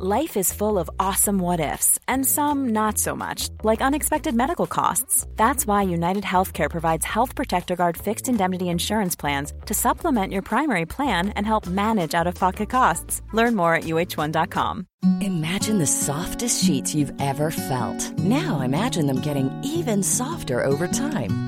Life is full of awesome what ifs, and some not so much, like unexpected medical costs. That's why United Healthcare provides Health Protector Guard fixed indemnity insurance plans to supplement your primary plan and help manage out of pocket costs. Learn more at uh1.com. Imagine the softest sheets you've ever felt. Now imagine them getting even softer over time.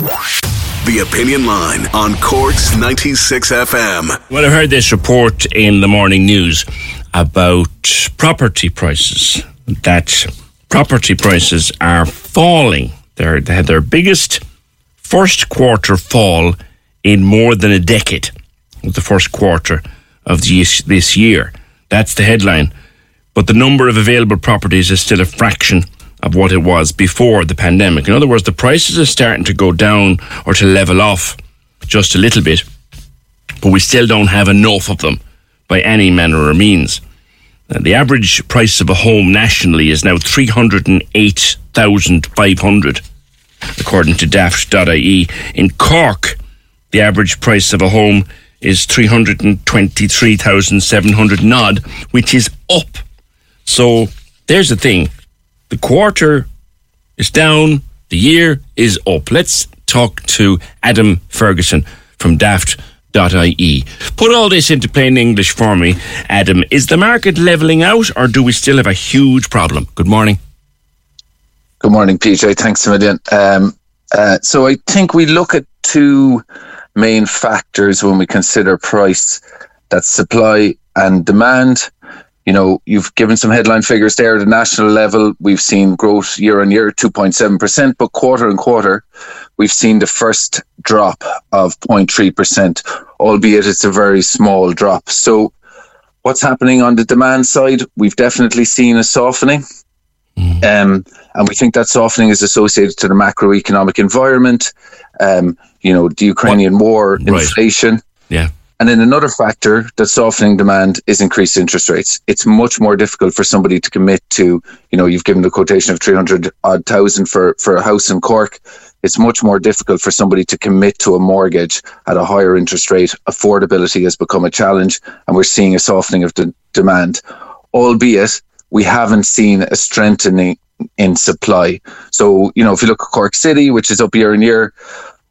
The Opinion Line on Cork's 96 FM. Well, I heard this report in the morning news about property prices. That property prices are falling. They're, they had their biggest first quarter fall in more than a decade. The first quarter of this, this year. That's the headline. But the number of available properties is still a fraction of what it was before the pandemic. In other words, the prices are starting to go down or to level off just a little bit, but we still don't have enough of them by any manner or means. Uh, the average price of a home nationally is now 308,500 according to daft.ie. In Cork, the average price of a home is 323,700 nod, which is up. So there's the thing the quarter is down, the year is up. Let's talk to Adam Ferguson from daft.ie. Put all this into plain English for me, Adam. Is the market levelling out or do we still have a huge problem? Good morning. Good morning, PJ. Thanks a million. Um, uh, so I think we look at two main factors when we consider price that's supply and demand you know, you've given some headline figures there at the national level. We've seen growth year on year, 2.7%, but quarter on quarter, we've seen the first drop of 0.3%, albeit it's a very small drop. So, what's happening on the demand side? We've definitely seen a softening. Mm. Um, and we think that softening is associated to the macroeconomic environment, um, you know, the Ukrainian what? war, right. inflation. Yeah. And then another factor that's softening demand is increased interest rates. It's much more difficult for somebody to commit to, you know, you've given the quotation of 300 odd thousand for, for a house in Cork. It's much more difficult for somebody to commit to a mortgage at a higher interest rate. Affordability has become a challenge and we're seeing a softening of the demand, albeit we haven't seen a strengthening in supply. So, you know, if you look at Cork City, which is up year on year,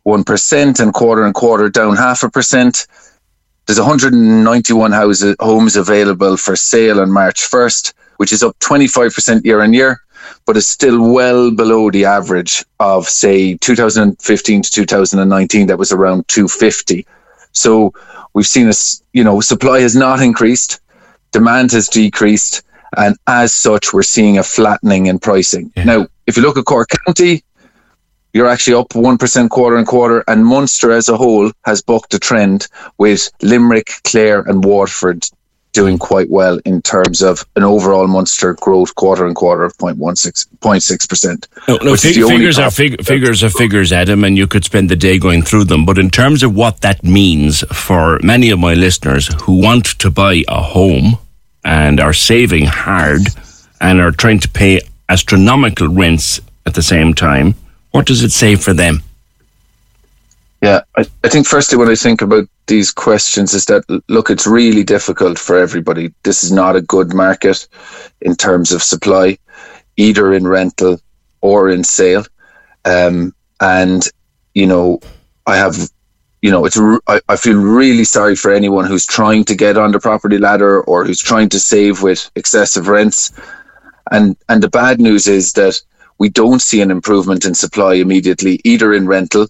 1% and quarter and quarter down half a percent there's 191 houses, homes available for sale on March 1st, which is up 25% year on year, but is still well below the average of, say, 2015 to 2019, that was around 250. So we've seen a, you know, supply has not increased, demand has decreased, and as such, we're seeing a flattening in pricing. Yeah. Now, if you look at Cork County, you're actually up 1% quarter and quarter, and Munster as a whole has bucked the trend with Limerick, Clare, and Waterford doing quite well in terms of an overall Munster growth quarter and quarter of 0.6%. No, no fig- figures, are fig- figures are figures, Adam, and you could spend the day going through them. But in terms of what that means for many of my listeners who want to buy a home and are saving hard and are trying to pay astronomical rents at the same time, what does it say for them? Yeah, I, I think firstly, when I think about these questions, is that look, it's really difficult for everybody. This is not a good market in terms of supply, either in rental or in sale. Um, and, you know, I have, you know, it's, I, I feel really sorry for anyone who's trying to get on the property ladder or who's trying to save with excessive rents. And, and the bad news is that we don't see an improvement in supply immediately, either in rental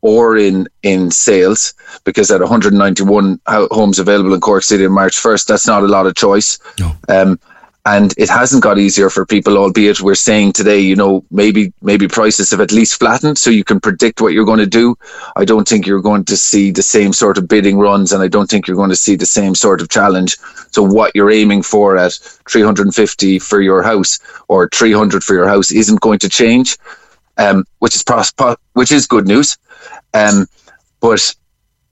or in in sales, because at 191 homes available in Cork City on March 1st, that's not a lot of choice. No. Um, and it hasn't got easier for people albeit we're saying today you know maybe maybe prices have at least flattened so you can predict what you're going to do. I don't think you're going to see the same sort of bidding runs and i don't think you're going to see the same sort of challenge so what you're aiming for at 350 for your house or 300 for your house isn't going to change um, which is pros- which is good news. Um, but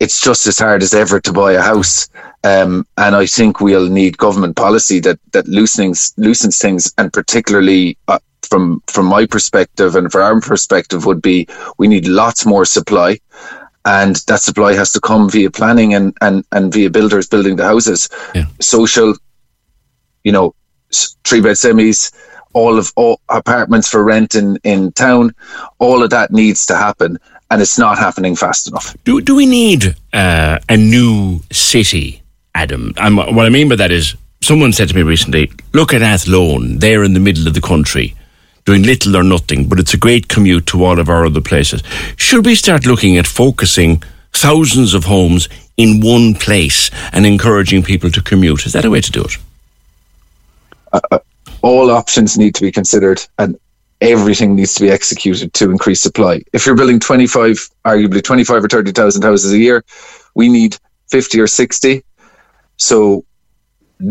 it's just as hard as ever to buy a house. Um, and I think we'll need government policy that that loosens loosens things, and particularly uh, from from my perspective and from our perspective would be we need lots more supply, and that supply has to come via planning and and and via builders building the houses, yeah. social, you know, three bed semis. All of all apartments for rent in, in town, all of that needs to happen and it's not happening fast enough. Do, do we need uh, a new city, Adam? And what I mean by that is, someone said to me recently, look at Athlone, they're in the middle of the country, doing little or nothing, but it's a great commute to all of our other places. Should we start looking at focusing thousands of homes in one place and encouraging people to commute? Is that a way to do it? Uh, uh all options need to be considered, and everything needs to be executed to increase supply. If you're building 25, arguably 25 or 30,000 houses a year, we need 50 or 60. So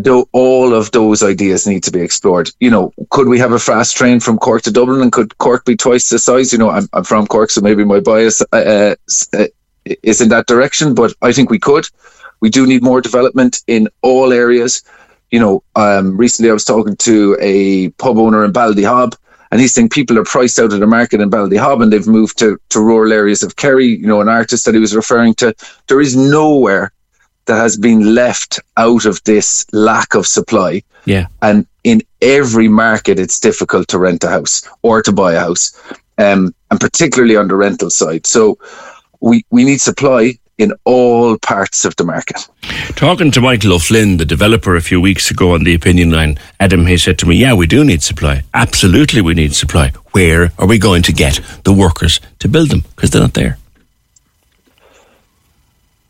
do, all of those ideas need to be explored. You know, could we have a fast train from Cork to Dublin and could Cork be twice the size? You know, I'm, I'm from Cork, so maybe my bias uh, uh, is in that direction, but I think we could. We do need more development in all areas. You know, um, recently I was talking to a pub owner in Ballydehob and he's saying people are priced out of the market in Ballydehob and they've moved to, to rural areas of Kerry, you know, an artist that he was referring to. There is nowhere that has been left out of this lack of supply. Yeah. And in every market, it's difficult to rent a house or to buy a house, um, and particularly on the rental side. So we, we need supply in all parts of the market. Talking to Michael O'Flynn, the developer, a few weeks ago on the opinion line, Adam Hay said to me, Yeah, we do need supply. Absolutely, we need supply. Where are we going to get the workers to build them? Because they're not there.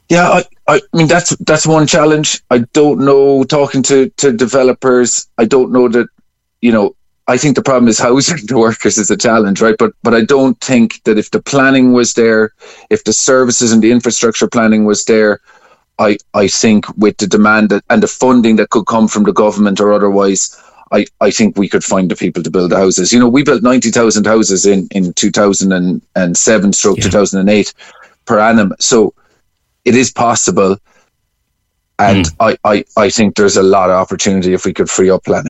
Yeah, I, I mean that's that's one challenge. I don't know. Talking to, to developers, I don't know that you know I think the problem is housing the workers is a challenge, right? But but I don't think that if the planning was there, if the services and the infrastructure planning was there, I I think with the demand that, and the funding that could come from the government or otherwise, I, I think we could find the people to build the houses. You know, we built ninety thousand houses in in two thousand and seven stroke yeah. two thousand and eight per annum. So it is possible. And mm. I, I, I think there's a lot of opportunity if we could free up planning.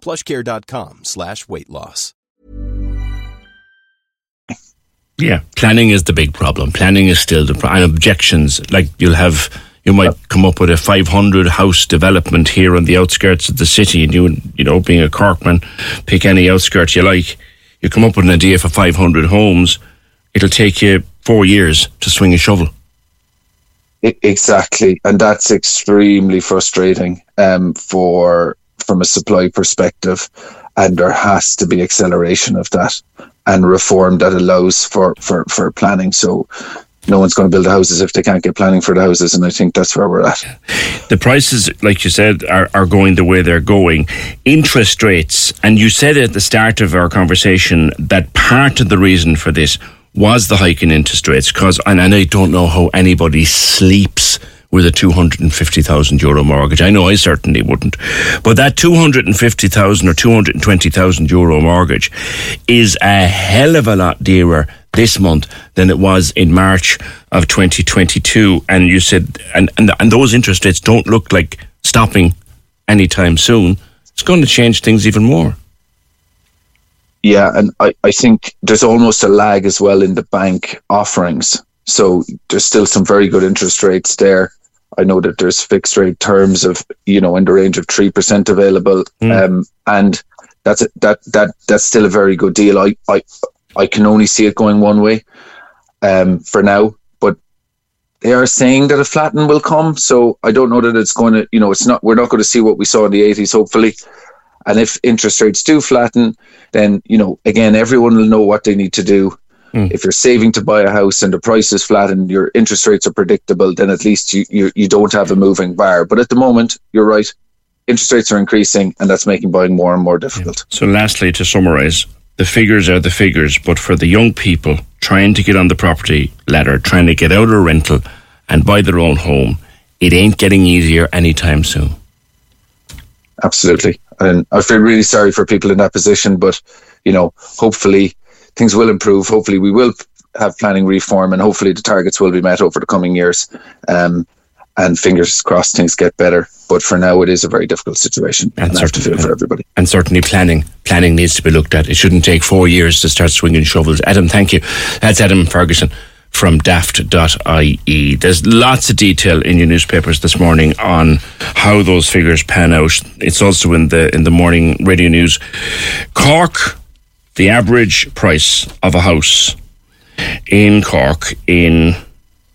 plushcare.com slash weight loss. Yeah, planning is the big problem. Planning is still the problem. And objections, like you'll have, you might come up with a 500 house development here on the outskirts of the city, and you, you know, being a Corkman, pick any outskirts you like. You come up with an idea for 500 homes, it'll take you four years to swing a shovel. Exactly, and that's extremely frustrating um, for from a supply perspective, and there has to be acceleration of that and reform that allows for for for planning. So no one's going to build the houses if they can't get planning for the houses. And I think that's where we're at. The prices, like you said, are, are going the way they're going. Interest rates, and you said at the start of our conversation that part of the reason for this was the hike in interest rates. Because, and I don't know how anybody sleeps with a 250,000 euro mortgage. I know I certainly wouldn't. But that 250,000 or 220,000 euro mortgage is a hell of a lot dearer this month than it was in March of 2022. And you said, and, and, and those interest rates don't look like stopping anytime soon. It's going to change things even more. Yeah, and I, I think there's almost a lag as well in the bank offerings. So there's still some very good interest rates there. I know that there's fixed rate terms of you know in the range of three percent available, mm. um, and that's a, that that that's still a very good deal. I I I can only see it going one way, um, for now. But they are saying that a flatten will come, so I don't know that it's going to. You know, it's not. We're not going to see what we saw in the '80s, hopefully. And if interest rates do flatten, then you know again everyone will know what they need to do Mm. If you're saving to buy a house and the price is flat and your interest rates are predictable, then at least you, you, you don't have a moving bar. But at the moment, you're right. Interest rates are increasing and that's making buying more and more difficult. So, lastly, to summarize, the figures are the figures, but for the young people trying to get on the property ladder, trying to get out of rental and buy their own home, it ain't getting easier anytime soon. Absolutely. And I feel really sorry for people in that position, but, you know, hopefully things will improve. Hopefully, we will have planning reform, and hopefully, the targets will be met over the coming years. Um, and fingers crossed, things get better. But for now, it is a very difficult situation, and, and certainly for everybody. And certainly, planning planning needs to be looked at. It shouldn't take four years to start swinging shovels. Adam, thank you. That's Adam Ferguson from daft.ie. There's lots of detail in your newspapers this morning on how those figures pan out. It's also in the in the morning radio news. Cork the average price of a house in Cork in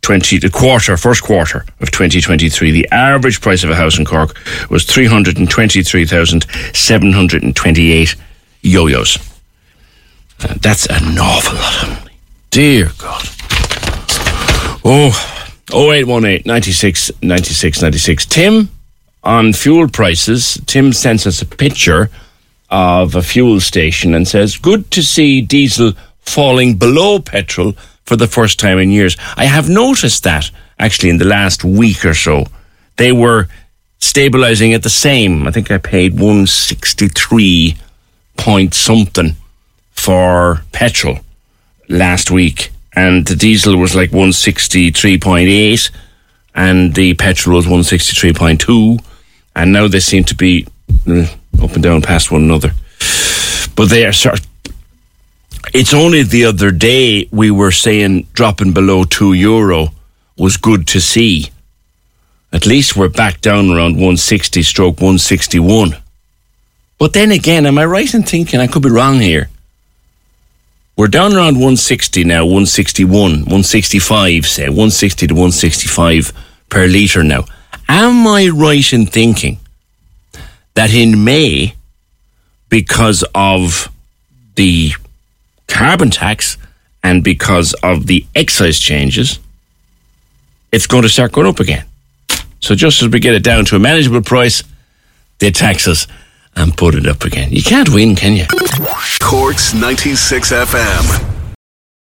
20 the quarter first quarter of 2023 the average price of a house in Cork was 323,728 yo-yos. Uh, that's an awful lot of money. Dear god. Oh 0818 96 96 96 Tim on fuel prices Tim sends us a picture of a fuel station and says, Good to see diesel falling below petrol for the first time in years. I have noticed that actually in the last week or so. They were stabilizing at the same. I think I paid 163 point something for petrol last week, and the diesel was like 163.8, and the petrol was 163.2, and now they seem to be. Mm, Up and down past one another. But they are sort. It's only the other day we were saying dropping below two euro was good to see. At least we're back down around 160 stroke 161. But then again, am I right in thinking I could be wrong here? We're down around 160 now, 161, 165, say, 160 to 165 per litre now. Am I right in thinking that in May, because of the carbon tax and because of the excise changes, it's going to start going up again. So just as we get it down to a manageable price, they tax us and put it up again. You can't win, can you? Corks 96 FM.